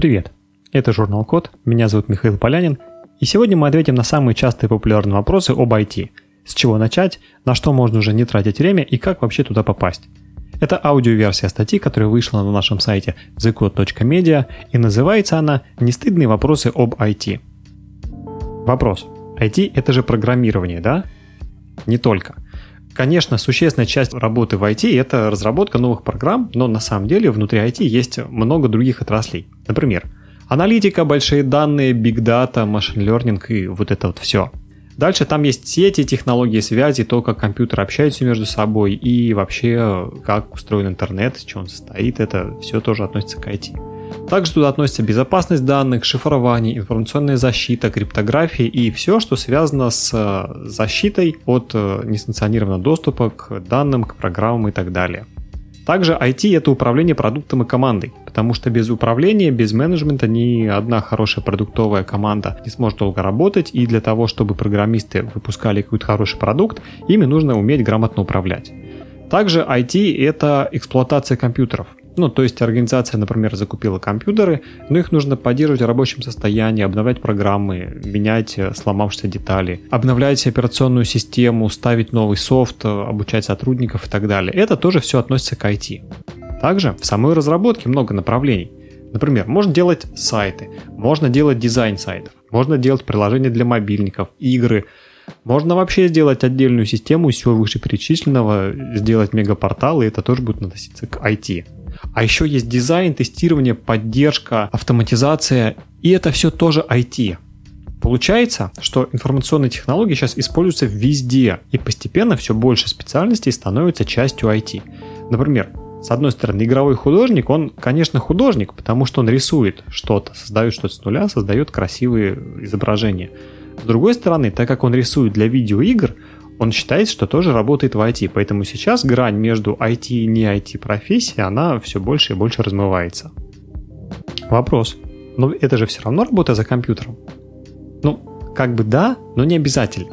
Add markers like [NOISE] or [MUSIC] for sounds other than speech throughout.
Привет! Это журнал Код, меня зовут Михаил Полянин, и сегодня мы ответим на самые частые популярные вопросы об IT. С чего начать, на что можно уже не тратить время и как вообще туда попасть. Это аудиоверсия статьи, которая вышла на нашем сайте thecode.media и называется она «Нестыдные вопросы об IT». Вопрос. IT – это же программирование, да? Не только. Конечно, существенная часть работы в IT – это разработка новых программ, но на самом деле внутри IT есть много других отраслей. Например, аналитика, большие данные, big data, machine learning и вот это вот все. Дальше там есть сети, технологии связи, то, как компьютеры общаются между собой и вообще, как устроен интернет, из чего он состоит, это все тоже относится к IT. Также туда относится безопасность данных, шифрование, информационная защита, криптография и все, что связано с э, защитой от э, несанкционированного доступа к данным, к программам и так далее. Также IT – это управление продуктом и командой, потому что без управления, без менеджмента ни одна хорошая продуктовая команда не сможет долго работать, и для того, чтобы программисты выпускали какой-то хороший продукт, ими нужно уметь грамотно управлять. Также IT – это эксплуатация компьютеров. Ну, то есть организация, например, закупила компьютеры, но их нужно поддерживать в рабочем состоянии, обновлять программы, менять э, сломавшиеся детали, обновлять операционную систему, ставить новый софт, э, обучать сотрудников и так далее. Это тоже все относится к IT. Также в самой разработке много направлений. Например, можно делать сайты, можно делать дизайн сайтов, можно делать приложения для мобильников, игры, можно вообще сделать отдельную систему из всего вышеперечисленного, сделать мегапортал, и это тоже будет относиться к IT. А еще есть дизайн, тестирование, поддержка, автоматизация, и это все тоже IT. Получается, что информационные технологии сейчас используются везде, и постепенно все больше специальностей становится частью IT. Например, с одной стороны, игровой художник, он, конечно, художник, потому что он рисует что-то, создает что-то с нуля, создает красивые изображения. С другой стороны, так как он рисует для видеоигр, он считает, что тоже работает в IT, поэтому сейчас грань между IT и не IT профессией, она все больше и больше размывается. Вопрос. Но это же все равно работа за компьютером. Ну, как бы да, но не обязательно.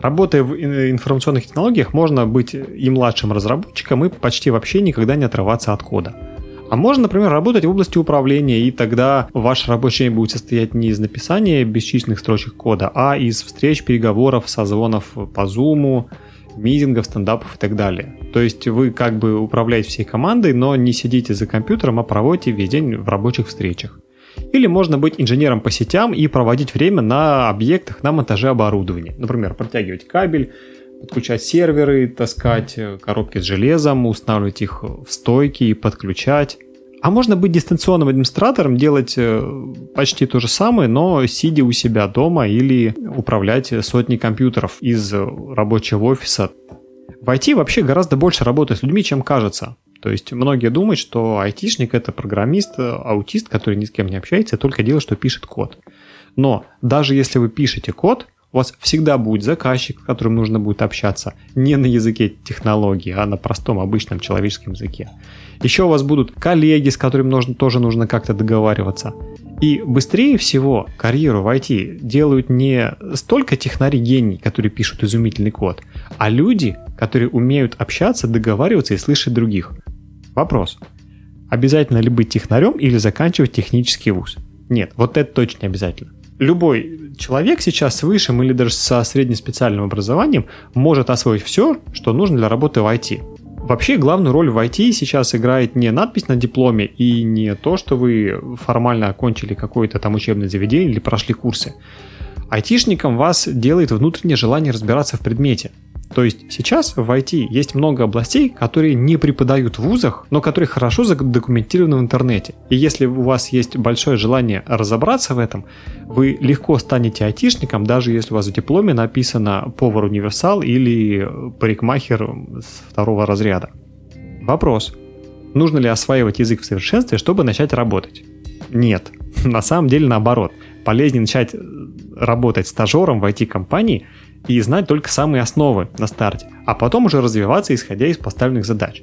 Работая в информационных технологиях, можно быть и младшим разработчиком, и почти вообще никогда не отрываться от кода. А можно, например, работать в области управления, и тогда ваш рабочий день будет состоять не из написания бесчисленных строчек кода, а из встреч, переговоров, созвонов по Zoom, митингов, стендапов и так далее. То есть вы как бы управляете всей командой, но не сидите за компьютером, а проводите весь день в рабочих встречах. Или можно быть инженером по сетям и проводить время на объектах на монтаже оборудования. Например, протягивать кабель, подключать серверы, таскать э, коробки с железом, устанавливать их в стойки и подключать. А можно быть дистанционным администратором, делать э, почти то же самое, но сидя у себя дома или управлять сотней компьютеров из рабочего офиса. В IT вообще гораздо больше работать с людьми, чем кажется. То есть многие думают, что айтишник это программист, аутист, который ни с кем не общается, только делает, что пишет код. Но даже если вы пишете код, у вас всегда будет заказчик, с которым нужно будет общаться не на языке технологии, а на простом обычном человеческом языке. Еще у вас будут коллеги, с которыми нужно, тоже нужно как-то договариваться. И быстрее всего карьеру в IT делают не столько технари гений, которые пишут изумительный код, а люди, которые умеют общаться, договариваться и слышать других. Вопрос. Обязательно ли быть технарем или заканчивать технический вуз? Нет, вот это точно обязательно любой человек сейчас с высшим или даже со среднеспециальным образованием может освоить все, что нужно для работы в IT. Вообще главную роль в IT сейчас играет не надпись на дипломе и не то, что вы формально окончили какое-то там учебное заведение или прошли курсы. Айтишником вас делает внутреннее желание разбираться в предмете – то есть сейчас в IT есть много областей, которые не преподают в вузах, но которые хорошо задокументированы в интернете. И если у вас есть большое желание разобраться в этом, вы легко станете айтишником, даже если у вас в дипломе написано повар-универсал или парикмахер второго разряда. Вопрос. Нужно ли осваивать язык в совершенстве, чтобы начать работать? Нет. [LAUGHS] На самом деле наоборот. Полезнее начать работать стажером в IT-компании – и знать только самые основы на старте, а потом уже развиваться, исходя из поставленных задач.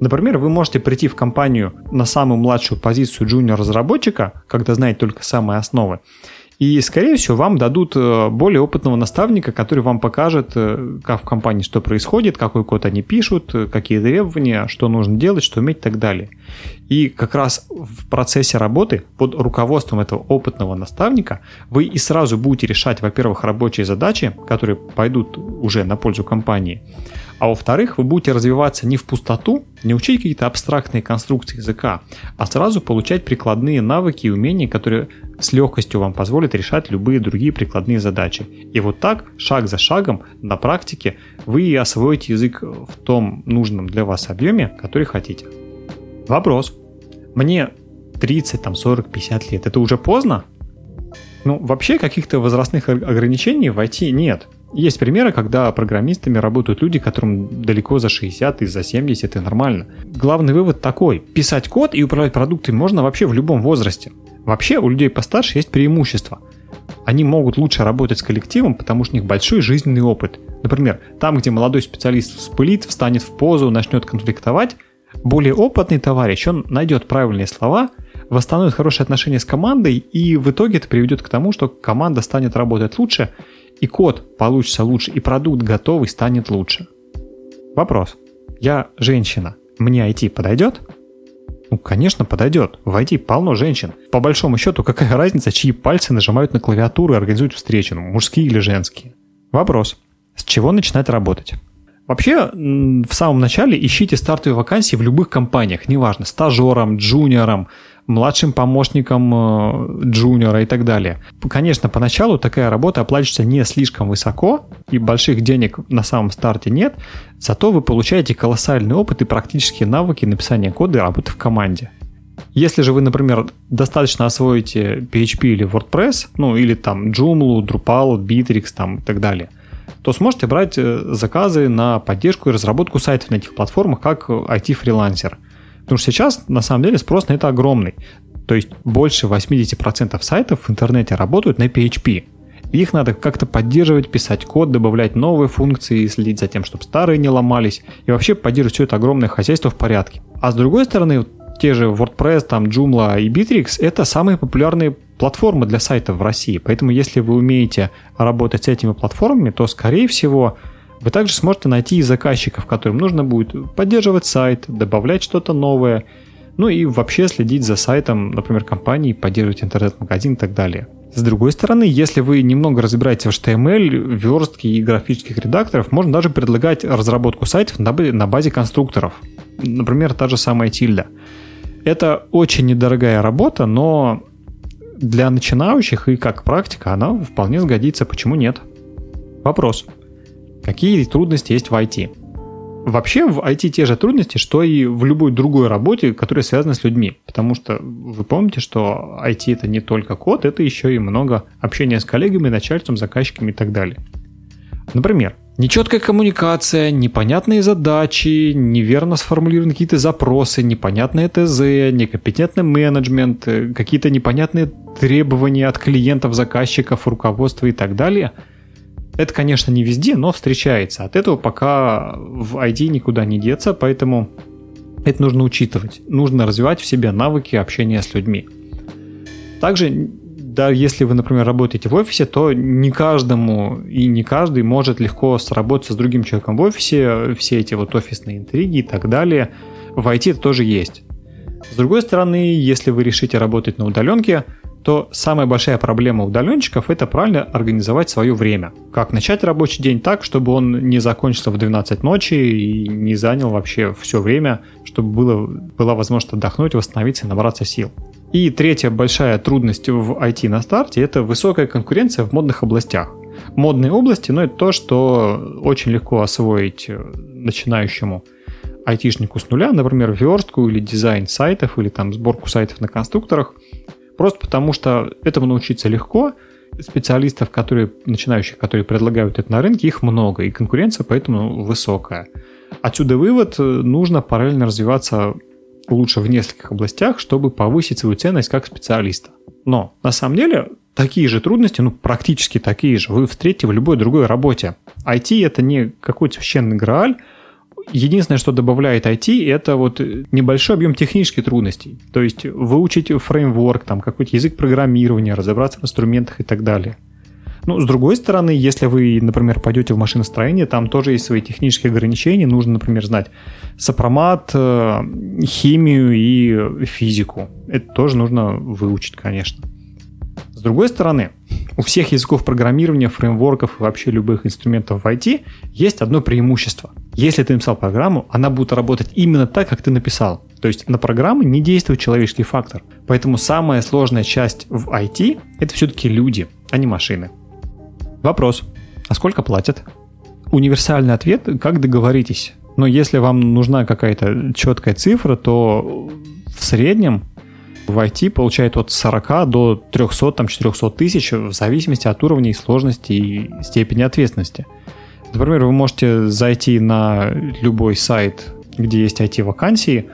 Например, вы можете прийти в компанию на самую младшую позицию джуниор-разработчика, когда знаете только самые основы, И, скорее всего, вам дадут э, более опытного наставника, который вам покажет, э, как в компании что происходит, какой код они пишут, э, какие требования, что нужно делать, что уметь и так далее. И как раз в процессе работы под руководством этого опытного наставника вы и сразу будете решать, во-первых, рабочие задачи, которые пойдут уже на пользу компании, а во-вторых, вы будете развиваться не в пустоту, не учить какие-то абстрактные конструкции языка, а сразу получать прикладные навыки и умения, которые с легкостью вам позволят решать любые другие прикладные задачи. И вот так, шаг за шагом, на практике, вы освоите язык в том нужном для вас объеме, который хотите. Вопрос. Мне 30, там, 40, 50 лет. Это уже поздно? Ну, вообще каких-то возрастных ограничений в IT нет. Есть примеры, когда программистами работают люди, которым далеко за 60 и за 70, и нормально. Главный вывод такой. Писать код и управлять продуктами можно вообще в любом возрасте. Вообще у людей постарше есть преимущество. Они могут лучше работать с коллективом, потому что у них большой жизненный опыт. Например, там, где молодой специалист вспылит, встанет в позу, начнет конфликтовать, более опытный товарищ, он найдет правильные слова, восстановит хорошие отношения с командой, и в итоге это приведет к тому, что команда станет работать лучше, и код получится лучше, и продукт готовый станет лучше. Вопрос. Я женщина, мне IT подойдет? Ну, конечно, подойдет. В IT полно женщин. По большому счету, какая разница, чьи пальцы нажимают на клавиатуру и организуют встречу, ну, мужские или женские? Вопрос. С чего начинать работать? Вообще, в самом начале ищите стартовые вакансии в любых компаниях, неважно, стажером, джуниором, младшим помощником э, джуниора и так далее. Конечно, поначалу такая работа оплачивается не слишком высоко, и больших денег на самом старте нет, зато вы получаете колоссальный опыт и практические навыки написания кода и работы в команде. Если же вы, например, достаточно освоите PHP или WordPress, ну или там Joomla, Drupal, Bittrex там и так далее, то сможете брать э, заказы на поддержку и разработку сайтов на этих платформах как IT-фрилансер – Потому что сейчас, на самом деле, спрос на это огромный. То есть больше 80% сайтов в интернете работают на PHP. Их надо как-то поддерживать, писать код, добавлять новые функции, следить за тем, чтобы старые не ломались, и вообще поддерживать все это огромное хозяйство в порядке. А с другой стороны, те же WordPress, там Joomla и Bittrex – это самые популярные платформы для сайтов в России. Поэтому если вы умеете работать с этими платформами, то, скорее всего, вы также сможете найти и заказчиков, которым нужно будет поддерживать сайт, добавлять что-то новое, ну и вообще следить за сайтом, например, компании, поддерживать интернет-магазин и так далее. С другой стороны, если вы немного разбираетесь в HTML, верстке и графических редакторов, можно даже предлагать разработку сайтов на базе конструкторов. Например, та же самая тильда. Это очень недорогая работа, но для начинающих и как практика она вполне сгодится, почему нет? Вопрос. Какие трудности есть в IT? Вообще в IT те же трудности, что и в любой другой работе, которая связана с людьми. Потому что вы помните, что IT это не только код, это еще и много общения с коллегами, начальством, заказчиками и так далее. Например, нечеткая коммуникация, непонятные задачи, неверно сформулированы какие-то запросы, непонятное ТЗ, некомпетентный менеджмент, какие-то непонятные требования от клиентов, заказчиков, руководства и так далее – это, конечно, не везде, но встречается. От этого пока в ID никуда не деться, поэтому это нужно учитывать. Нужно развивать в себе навыки общения с людьми. Также, да, если вы, например, работаете в офисе, то не каждому и не каждый может легко сработать с другим человеком в офисе, все эти вот офисные интриги и так далее. В IT это тоже есть. С другой стороны, если вы решите работать на удаленке, то самая большая проблема удаленщиков – это правильно организовать свое время. Как начать рабочий день так, чтобы он не закончился в 12 ночи и не занял вообще все время, чтобы было, была возможность отдохнуть, восстановиться и набраться сил. И третья большая трудность в IT на старте – это высокая конкуренция в модных областях. Модные области, ну, это то, что очень легко освоить начинающему айтишнику с нуля, например, верстку или дизайн сайтов, или там сборку сайтов на конструкторах – Просто потому что этому научиться легко, специалистов, которые, начинающих, которые предлагают это на рынке, их много, и конкуренция поэтому высокая. Отсюда вывод, нужно параллельно развиваться лучше в нескольких областях, чтобы повысить свою ценность как специалиста. Но на самом деле такие же трудности, ну практически такие же, вы встретите в любой другой работе. IT это не какой-то священный грааль, Единственное, что добавляет IT, это вот небольшой объем технических трудностей. То есть выучить фреймворк, там какой-то язык программирования, разобраться в инструментах и так далее. Ну, с другой стороны, если вы, например, пойдете в машиностроение, там тоже есть свои технические ограничения. Нужно, например, знать сопромат, э, химию и физику. Это тоже нужно выучить, конечно. С другой стороны, у всех языков программирования, фреймворков и вообще любых инструментов в IT есть одно преимущество. Если ты написал программу, она будет работать именно так, как ты написал. То есть на программы не действует человеческий фактор. Поэтому самая сложная часть в IT – это все-таки люди, а не машины. Вопрос. А сколько платят? Универсальный ответ – как договоритесь. Но если вам нужна какая-то четкая цифра, то в среднем в IT получает от 40 до 300-400 тысяч в зависимости от уровня и сложности и степени ответственности. Например, вы можете зайти на любой сайт, где есть IT-вакансии,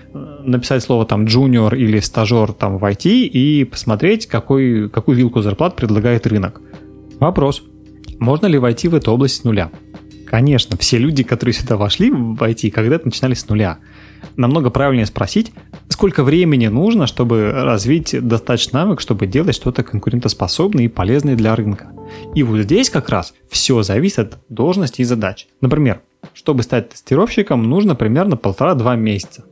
написать слово там junior или стажер там в IT и посмотреть, какой, какую вилку зарплат предлагает рынок. Вопрос. Можно ли войти в эту область с нуля? Конечно, все люди, которые сюда вошли в IT, когда-то начинали с нуля. Намного правильнее спросить, сколько времени нужно, чтобы развить достаточно навык, чтобы делать что-то конкурентоспособное и полезное для рынка. И вот здесь как раз все зависит от должности и задач. Например, чтобы стать тестировщиком, нужно примерно полтора-два месяца.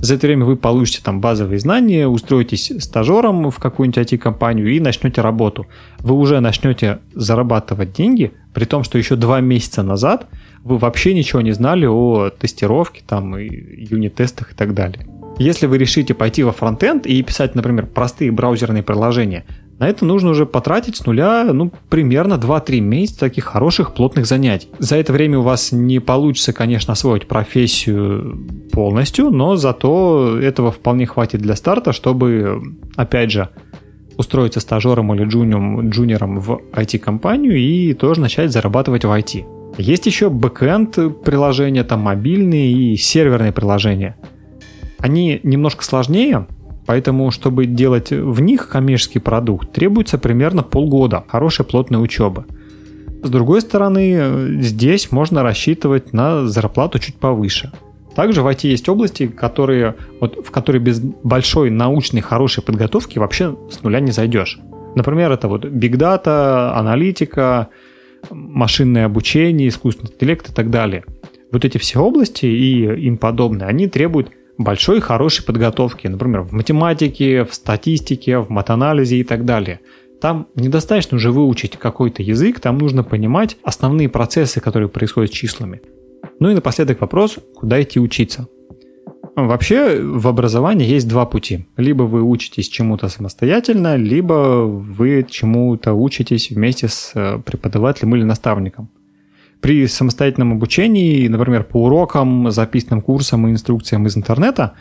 За это время вы получите там базовые знания, устроитесь стажером в какую-нибудь IT-компанию и начнете работу. Вы уже начнете зарабатывать деньги, при том, что еще два месяца назад вы вообще ничего не знали о тестировке, там, и юнит-тестах и так далее. Если вы решите пойти во фронтенд и писать, например, простые браузерные приложения, на это нужно уже потратить с нуля, ну, примерно 2-3 месяца таких хороших, плотных занятий. За это время у вас не получится, конечно, освоить профессию полностью, но зато этого вполне хватит для старта, чтобы, опять же, устроиться стажером или джуниором, джуниором в IT-компанию и тоже начать зарабатывать в IT. Есть еще бэкэнд приложения, там мобильные и серверные приложения. Они немножко сложнее, Поэтому, чтобы делать в них коммерческий продукт, требуется примерно полгода хорошей плотной учебы. С другой стороны, здесь можно рассчитывать на зарплату чуть повыше. Также в IT есть области, которые, вот, в которые без большой научной хорошей подготовки вообще с нуля не зайдешь. Например, это вот big data, аналитика, машинное обучение, искусственный интеллект и так далее. Вот эти все области и им подобные, они требуют большой хорошей подготовки, например, в математике, в статистике, в матанализе и так далее. Там недостаточно уже выучить какой-то язык, там нужно понимать основные процессы, которые происходят с числами. Ну и напоследок вопрос, куда идти учиться. Вообще в образовании есть два пути. Либо вы учитесь чему-то самостоятельно, либо вы чему-то учитесь вместе с э, преподавателем или наставником. При самостоятельном обучении, например, по урокам, записанным курсам и инструкциям из интернета,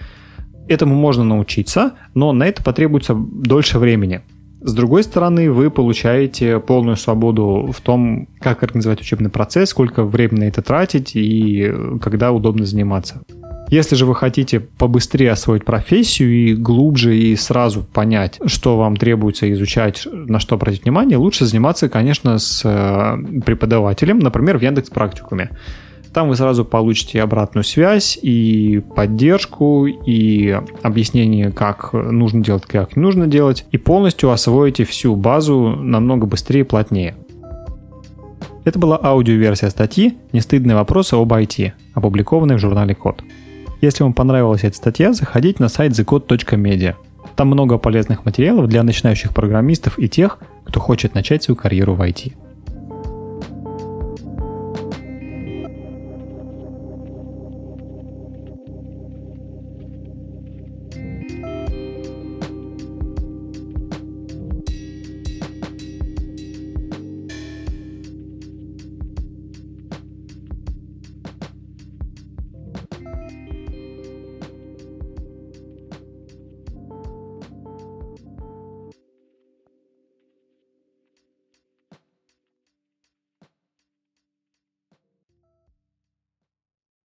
этому можно научиться, но на это потребуется дольше времени. С другой стороны, вы получаете полную свободу в том, как организовать учебный процесс, сколько времени на это тратить и когда удобно заниматься. Если же вы хотите побыстрее освоить профессию и глубже и сразу понять, что вам требуется изучать, на что обратить внимание, лучше заниматься, конечно, с э, преподавателем, например, в Яндекс Практикуме. Там вы сразу получите обратную связь и поддержку, и объяснение, как нужно делать, как не нужно делать, и полностью освоите всю базу намного быстрее и плотнее. Это была аудиоверсия статьи «Нестыдные вопросы об IT», опубликованной в журнале Код. Если вам понравилась эта статья, заходите на сайт thecode.media. Там много полезных материалов для начинающих программистов и тех, кто хочет начать свою карьеру в IT.